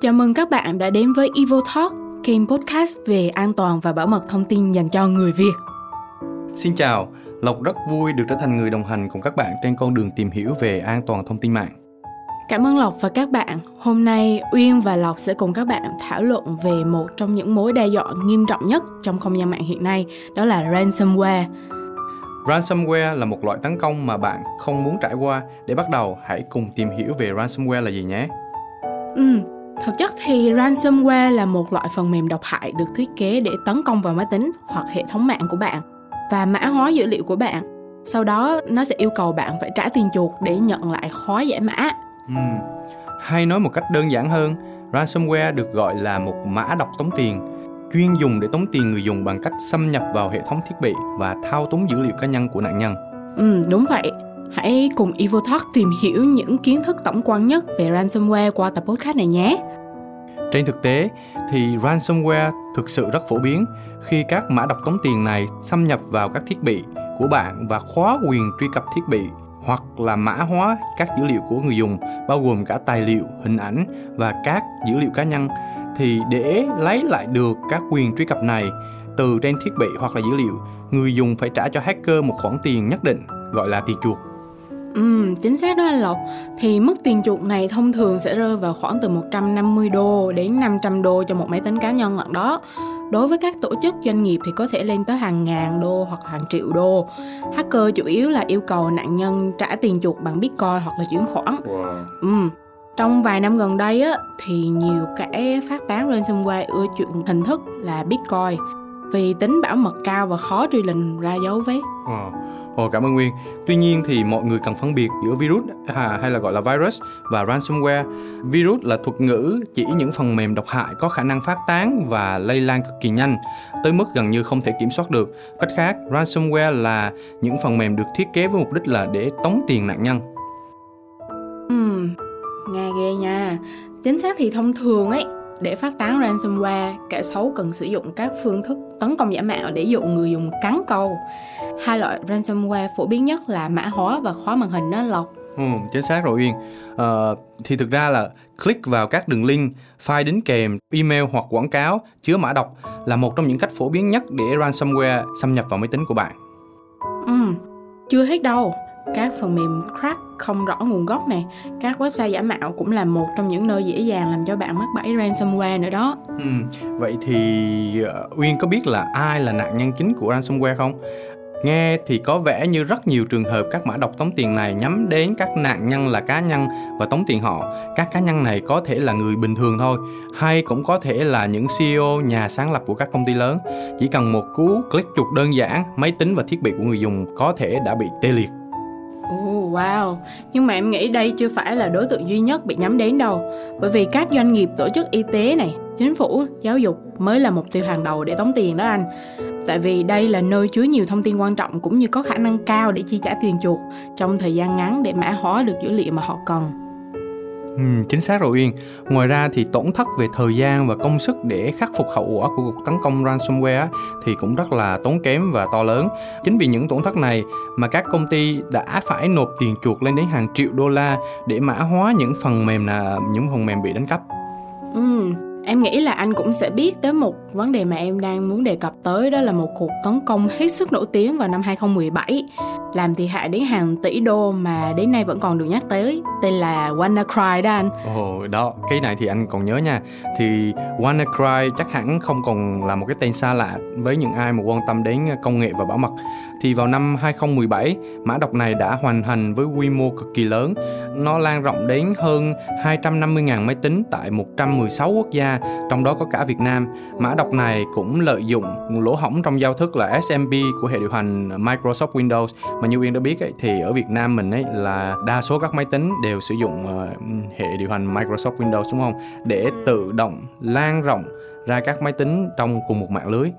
Chào mừng các bạn đã đến với Evo Talk, kênh podcast về an toàn và bảo mật thông tin dành cho người Việt. Xin chào, Lộc rất vui được trở thành người đồng hành cùng các bạn trên con đường tìm hiểu về an toàn thông tin mạng. Cảm ơn Lộc và các bạn. Hôm nay Uyên và Lộc sẽ cùng các bạn thảo luận về một trong những mối đe dọa nghiêm trọng nhất trong không gian mạng hiện nay, đó là ransomware. Ransomware là một loại tấn công mà bạn không muốn trải qua. Để bắt đầu, hãy cùng tìm hiểu về ransomware là gì nhé. Ừ, Thực chất thì ransomware là một loại phần mềm độc hại được thiết kế để tấn công vào máy tính hoặc hệ thống mạng của bạn và mã hóa dữ liệu của bạn. Sau đó nó sẽ yêu cầu bạn phải trả tiền chuộc để nhận lại khóa giải mã. Ừ. Hay nói một cách đơn giản hơn, ransomware được gọi là một mã độc tống tiền, chuyên dùng để tống tiền người dùng bằng cách xâm nhập vào hệ thống thiết bị và thao túng dữ liệu cá nhân của nạn nhân. Ừ, đúng vậy. Hãy cùng EvoTalk tìm hiểu những kiến thức tổng quan nhất về ransomware qua tập podcast này nhé. Trên thực tế thì ransomware thực sự rất phổ biến khi các mã độc tống tiền này xâm nhập vào các thiết bị của bạn và khóa quyền truy cập thiết bị hoặc là mã hóa các dữ liệu của người dùng bao gồm cả tài liệu, hình ảnh và các dữ liệu cá nhân thì để lấy lại được các quyền truy cập này từ trên thiết bị hoặc là dữ liệu, người dùng phải trả cho hacker một khoản tiền nhất định gọi là tiền chuộc. Ừ, chính xác đó anh Lộc. Thì mức tiền chuộc này thông thường sẽ rơi vào khoảng từ 150 đô đến 500 đô cho một máy tính cá nhân lận đó. Đối với các tổ chức doanh nghiệp thì có thể lên tới hàng ngàn đô hoặc hàng triệu đô. Hacker chủ yếu là yêu cầu nạn nhân trả tiền chuộc bằng Bitcoin hoặc là chuyển khoản. Wow. Ừ. Trong vài năm gần đây á, thì nhiều kẻ phát tán ransomware ưa chuộng hình thức là Bitcoin vì tính bảo mật cao và khó truy lình ra dấu vết. Wow. Ồ, cảm ơn Nguyên. Tuy nhiên thì mọi người cần phân biệt giữa virus à, hay là gọi là virus và ransomware. Virus là thuật ngữ chỉ những phần mềm độc hại có khả năng phát tán và lây lan cực kỳ nhanh, tới mức gần như không thể kiểm soát được. Cách khác, ransomware là những phần mềm được thiết kế với mục đích là để tống tiền nạn nhân. Ừ, nghe ghê nha. Chính xác thì thông thường ấy, để phát tán ransomware, kẻ xấu cần sử dụng các phương thức tấn công giả mạo để dụ người dùng cắn câu. Hai loại ransomware phổ biến nhất là mã hóa và khóa màn hình nó lọc. Ừ, chính xác rồi Uyên. À, thì thực ra là click vào các đường link, file đính kèm, email hoặc quảng cáo chứa mã độc là một trong những cách phổ biến nhất để ransomware xâm nhập vào máy tính của bạn. Ừ, chưa hết đâu các phần mềm crack không rõ nguồn gốc này các website giả mạo cũng là một trong những nơi dễ dàng làm cho bạn mắc bẫy ransomware nữa đó ừ, vậy thì ờ, uyên có biết là ai là nạn nhân chính của ransomware không Nghe thì có vẻ như rất nhiều trường hợp các mã độc tống tiền này nhắm đến các nạn nhân là cá nhân và tống tiền họ. Các cá nhân này có thể là người bình thường thôi, hay cũng có thể là những CEO, nhà sáng lập của các công ty lớn. Chỉ cần một cú click chuột đơn giản, máy tính và thiết bị của người dùng có thể đã bị tê liệt. Oh, wow, nhưng mà em nghĩ đây chưa phải là đối tượng duy nhất bị nhắm đến đâu. Bởi vì các doanh nghiệp, tổ chức y tế này, chính phủ, giáo dục mới là mục tiêu hàng đầu để tống tiền đó anh. Tại vì đây là nơi chứa nhiều thông tin quan trọng cũng như có khả năng cao để chi trả tiền chuột trong thời gian ngắn để mã hóa được dữ liệu mà họ cần. Ừ, chính xác rồi Uyên. Ngoài ra thì tổn thất về thời gian và công sức để khắc phục hậu quả của cuộc tấn công ransomware thì cũng rất là tốn kém và to lớn. Chính vì những tổn thất này mà các công ty đã phải nộp tiền chuộc lên đến hàng triệu đô la để mã hóa những phần mềm là những phần mềm bị đánh cắp. Em nghĩ là anh cũng sẽ biết tới một vấn đề mà em đang muốn đề cập tới đó là một cuộc tấn công hết sức nổi tiếng vào năm 2017 làm thiệt hại đến hàng tỷ đô mà đến nay vẫn còn được nhắc tới tên là WannaCry đó anh. Ồ oh, đó, cái này thì anh còn nhớ nha. Thì WannaCry chắc hẳn không còn là một cái tên xa lạ với những ai mà quan tâm đến công nghệ và bảo mật. Thì vào năm 2017, mã độc này đã hoàn thành với quy mô cực kỳ lớn. Nó lan rộng đến hơn 250.000 máy tính tại 116 quốc gia, trong đó có cả Việt Nam. Mã độc này cũng lợi dụng lỗ hổng trong giao thức là SMB của hệ điều hành Microsoft Windows mà như Uyên đã biết ấy, thì ở Việt Nam mình ấy là đa số các máy tính đều sử dụng uh, hệ điều hành Microsoft Windows đúng không? Để tự động lan rộng ra các máy tính trong cùng một mạng lưới.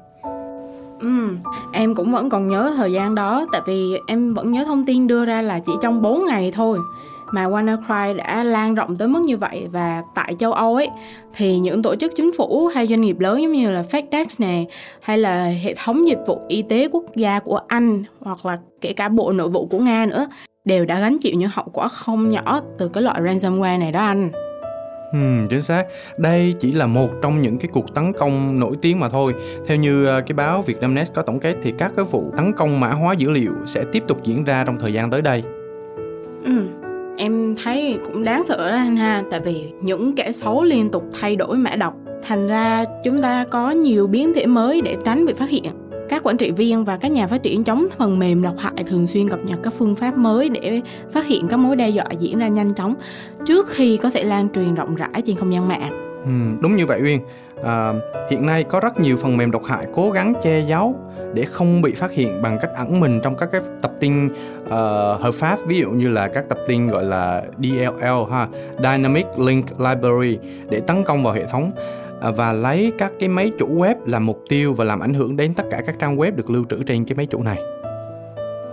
Ừ, em cũng vẫn còn nhớ thời gian đó tại vì em vẫn nhớ thông tin đưa ra là chỉ trong 4 ngày thôi mà WannaCry đã lan rộng tới mức như vậy và tại châu Âu ấy thì những tổ chức chính phủ hay doanh nghiệp lớn giống như là FedEx nè hay là hệ thống dịch vụ y tế quốc gia của Anh hoặc là kể cả bộ nội vụ của Nga nữa đều đã gánh chịu những hậu quả không nhỏ từ cái loại ransomware này đó anh. Ừ, chính xác. Đây chỉ là một trong những cái cuộc tấn công nổi tiếng mà thôi. Theo như ờ, cái báo Vietnamnet có tổng kết thì các cái vụ tấn công mã hóa dữ liệu sẽ tiếp tục diễn ra trong thời gian tới đây. Ừ, em thấy cũng đáng sợ đó anh ha, tại vì những kẻ xấu liên tục thay đổi mã độc, thành ra chúng ta có nhiều biến thể mới để tránh bị phát hiện các quản trị viên và các nhà phát triển chống phần mềm độc hại thường xuyên cập nhật các phương pháp mới để phát hiện các mối đe dọa diễn ra nhanh chóng trước khi có thể lan truyền rộng rãi trên không gian mạng. Ừ, đúng như vậy Uyên. À, hiện nay có rất nhiều phần mềm độc hại cố gắng che giấu để không bị phát hiện bằng cách ẩn mình trong các cái tập tin uh, hợp pháp ví dụ như là các tập tin gọi là DLL ha Dynamic Link Library để tấn công vào hệ thống À, và lấy các cái máy chủ web làm mục tiêu và làm ảnh hưởng đến tất cả các trang web được lưu trữ trên cái máy chủ này.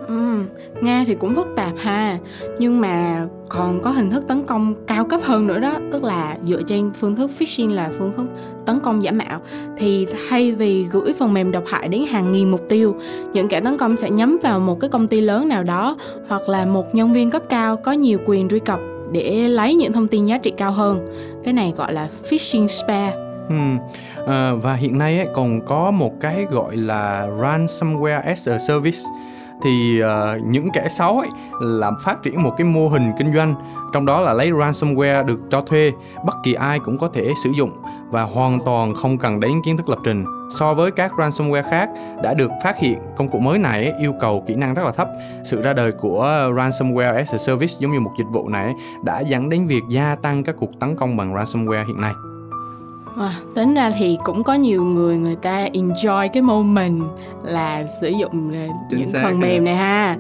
Ừ, nghe thì cũng phức tạp ha. Nhưng mà còn có hình thức tấn công cao cấp hơn nữa đó Tức là dựa trên phương thức phishing là phương thức tấn công giả mạo. Thì thay vì gửi phần mềm độc hại đến hàng nghìn mục tiêu Những kẻ tấn công sẽ nhắm vào một cái công ty lớn nào đó Hoặc là một nhân viên cấp cao có nhiều quyền truy cập để lấy những thông tin giá trị cao hơn. Cái này gọi là phishing spare Ừ. À, và hiện nay ấy, còn có một cái gọi là ransomware as a service. Thì uh, những kẻ xấu ấy làm phát triển một cái mô hình kinh doanh trong đó là lấy ransomware được cho thuê bất kỳ ai cũng có thể sử dụng và hoàn toàn không cần đến kiến thức lập trình. So với các ransomware khác đã được phát hiện công cụ mới này ấy, yêu cầu kỹ năng rất là thấp. Sự ra đời của ransomware as a service giống như một dịch vụ này đã dẫn đến việc gia tăng các cuộc tấn công bằng ransomware hiện nay. À, tính ra thì cũng có nhiều người người ta enjoy cái moment là sử dụng ờ, Chính những phần mềm này ha.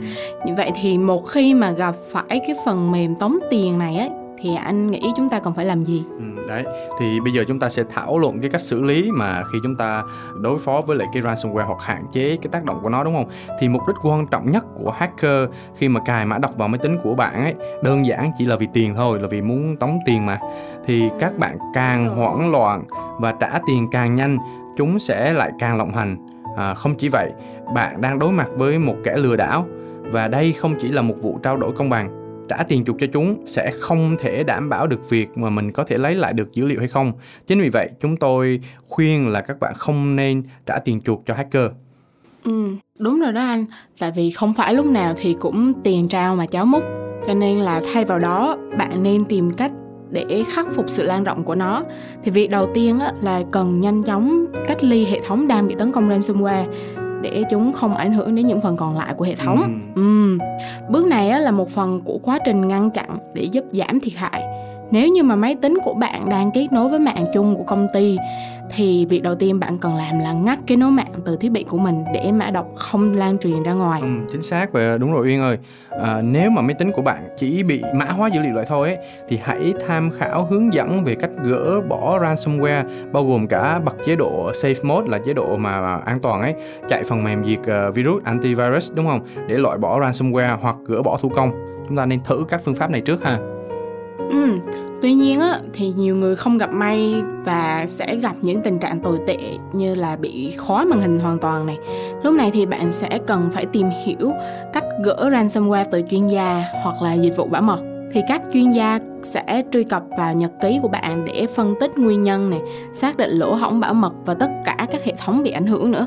Như vậy thì một khi mà gặp phải cái phần mềm tống tiền này ấy thì anh nghĩ chúng ta cần phải làm gì? Ừ, đấy, thì bây giờ chúng ta sẽ thảo luận cái cách xử lý mà khi chúng ta đối phó với lại cái ransomware hoặc hạn chế cái tác động của nó đúng không? Thì mục đích quan trọng nhất của hacker khi mà cài mã độc vào máy tính của bạn ấy đơn giản chỉ là vì tiền thôi, là vì muốn tống tiền mà. Thì các bạn càng hoảng loạn và trả tiền càng nhanh, chúng sẽ lại càng lộng hành. À, không chỉ vậy, bạn đang đối mặt với một kẻ lừa đảo và đây không chỉ là một vụ trao đổi công bằng trả tiền chuộc cho chúng sẽ không thể đảm bảo được việc mà mình có thể lấy lại được dữ liệu hay không. Chính vì vậy, chúng tôi khuyên là các bạn không nên trả tiền chuộc cho hacker. Ừ, đúng rồi đó anh. Tại vì không phải lúc nào thì cũng tiền trao mà cháo múc. Cho nên là thay vào đó, bạn nên tìm cách để khắc phục sự lan rộng của nó thì việc đầu tiên là cần nhanh chóng cách ly hệ thống đang bị tấn công ransomware để chúng không ảnh hưởng đến những phần còn lại của hệ thống. Ừ. Ừ. Bước này á, là một phần của quá trình ngăn chặn để giúp giảm thiệt hại. Nếu như mà máy tính của bạn đang kết nối với mạng chung của công ty thì việc đầu tiên bạn cần làm là ngắt kết nối mạng từ thiết bị của mình để mã độc không lan truyền ra ngoài. Ừ, chính xác và đúng rồi Uyên ơi. À, nếu mà máy tính của bạn chỉ bị mã hóa dữ liệu lại thôi ấy, thì hãy tham khảo hướng dẫn về cách gỡ bỏ ransomware bao gồm cả bật chế độ safe mode là chế độ mà an toàn ấy, chạy phần mềm diệt uh, virus antivirus đúng không? Để loại bỏ ransomware hoặc gỡ bỏ thủ công. Chúng ta nên thử các phương pháp này trước ha. Ừ, tuy nhiên á thì nhiều người không gặp may và sẽ gặp những tình trạng tồi tệ như là bị khóa màn hình hoàn toàn này. Lúc này thì bạn sẽ cần phải tìm hiểu cách gỡ ransomware từ chuyên gia hoặc là dịch vụ bảo mật. Thì các chuyên gia sẽ truy cập vào nhật ký của bạn để phân tích nguyên nhân này xác định lỗ hổng bảo mật và tất cả các hệ thống bị ảnh hưởng nữa.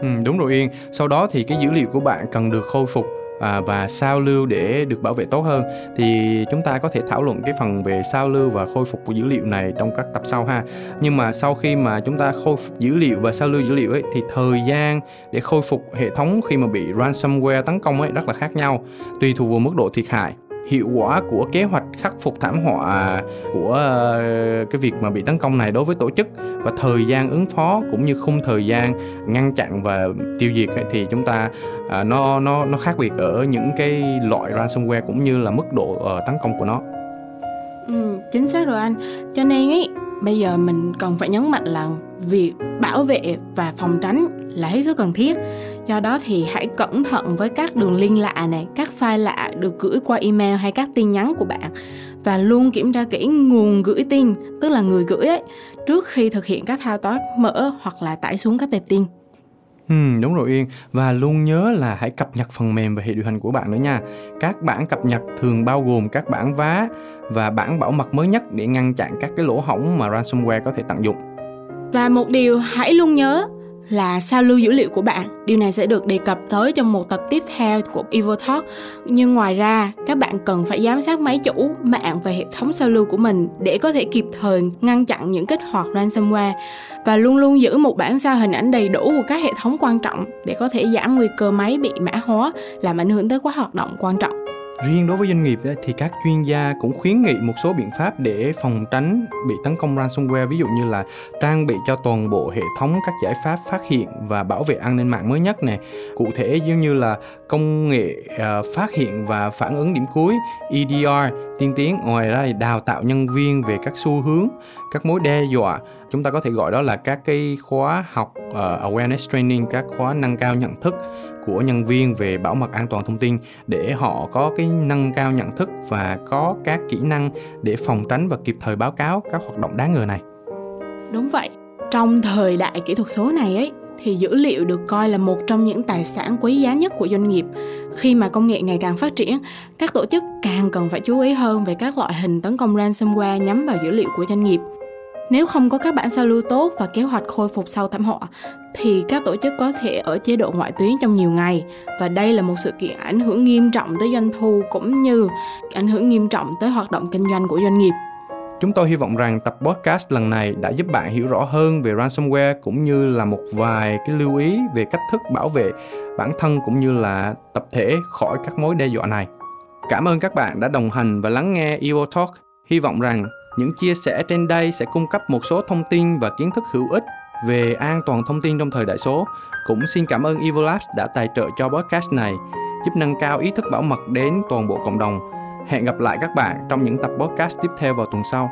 Ừ, đúng rồi Yên. Sau đó thì cái dữ liệu của bạn cần được khôi phục à, và sao lưu để được bảo vệ tốt hơn. Thì chúng ta có thể thảo luận cái phần về sao lưu và khôi phục của dữ liệu này trong các tập sau ha. Nhưng mà sau khi mà chúng ta khôi phục dữ liệu và sao lưu dữ liệu ấy thì thời gian để khôi phục hệ thống khi mà bị ransomware tấn công ấy rất là khác nhau tùy thuộc vào mức độ thiệt hại hiệu quả của kế hoạch khắc phục thảm họa của ờ, cái việc mà bị tấn công này đối với tổ chức và thời gian ứng phó cũng như khung thời gian ngăn chặn và tiêu diệt ấy, thì chúng ta à, nó nó nó khác biệt ở những cái loại ransomware cũng như là mức độ uh, tấn công của nó. Ừ, chính xác rồi anh. Cho nên ấy bây giờ mình cần phải nhấn mạnh là việc bảo vệ và phòng tránh là hết sức cần thiết do đó thì hãy cẩn thận với các đường link lạ này các file lạ được gửi qua email hay các tin nhắn của bạn. Và luôn kiểm tra kỹ nguồn gửi tin tức là người gửi ấy trước khi thực hiện các thao tác mở hoặc là tải xuống các tệp tin. Ừ, đúng rồi Yên Và luôn nhớ là hãy cập nhật phần mềm và hệ điều hành của bạn nữa nha. Các bản cập nhật thường bao gồm các bản vá và bản bảo mật mới nhất để ngăn chặn các cái lỗ hổng mà ransomware có thể tận dụng. Và một điều hãy luôn nhớ là sao lưu dữ liệu của bạn. Điều này sẽ được đề cập tới trong một tập tiếp theo của EvoTalk. Nhưng ngoài ra, các bạn cần phải giám sát máy chủ, mạng và hệ thống sao lưu của mình để có thể kịp thời ngăn chặn những kích hoạt ransomware và luôn luôn giữ một bản sao hình ảnh đầy đủ của các hệ thống quan trọng để có thể giảm nguy cơ máy bị mã hóa làm ảnh hưởng tới các hoạt động quan trọng. Riêng đối với doanh nghiệp thì các chuyên gia cũng khuyến nghị một số biện pháp để phòng tránh bị tấn công ransomware, ví dụ như là trang bị cho toàn bộ hệ thống các giải pháp phát hiện và bảo vệ an ninh mạng mới nhất này. Cụ thể giống như là công nghệ uh, phát hiện và phản ứng điểm cuối EDR tiên tiến ngoài ra thì đào tạo nhân viên về các xu hướng các mối đe dọa chúng ta có thể gọi đó là các cái khóa học uh, awareness training các khóa nâng cao nhận thức của nhân viên về bảo mật an toàn thông tin để họ có cái nâng cao nhận thức và có các kỹ năng để phòng tránh và kịp thời báo cáo các hoạt động đáng ngờ này. Đúng vậy. Trong thời đại kỹ thuật số này ấy thì dữ liệu được coi là một trong những tài sản quý giá nhất của doanh nghiệp. Khi mà công nghệ ngày càng phát triển, các tổ chức càng cần phải chú ý hơn về các loại hình tấn công ransomware nhắm vào dữ liệu của doanh nghiệp. Nếu không có các bản sao lưu tốt và kế hoạch khôi phục sau thảm họa, thì các tổ chức có thể ở chế độ ngoại tuyến trong nhiều ngày và đây là một sự kiện ảnh hưởng nghiêm trọng tới doanh thu cũng như ảnh hưởng nghiêm trọng tới hoạt động kinh doanh của doanh nghiệp. Chúng tôi hy vọng rằng tập podcast lần này đã giúp bạn hiểu rõ hơn về ransomware cũng như là một vài cái lưu ý về cách thức bảo vệ bản thân cũng như là tập thể khỏi các mối đe dọa này. Cảm ơn các bạn đã đồng hành và lắng nghe Evo Talk. Hy vọng rằng những chia sẻ trên đây sẽ cung cấp một số thông tin và kiến thức hữu ích về an toàn thông tin trong thời đại số. Cũng xin cảm ơn Evolabs đã tài trợ cho podcast này, giúp nâng cao ý thức bảo mật đến toàn bộ cộng đồng. Hẹn gặp lại các bạn trong những tập podcast tiếp theo vào tuần sau.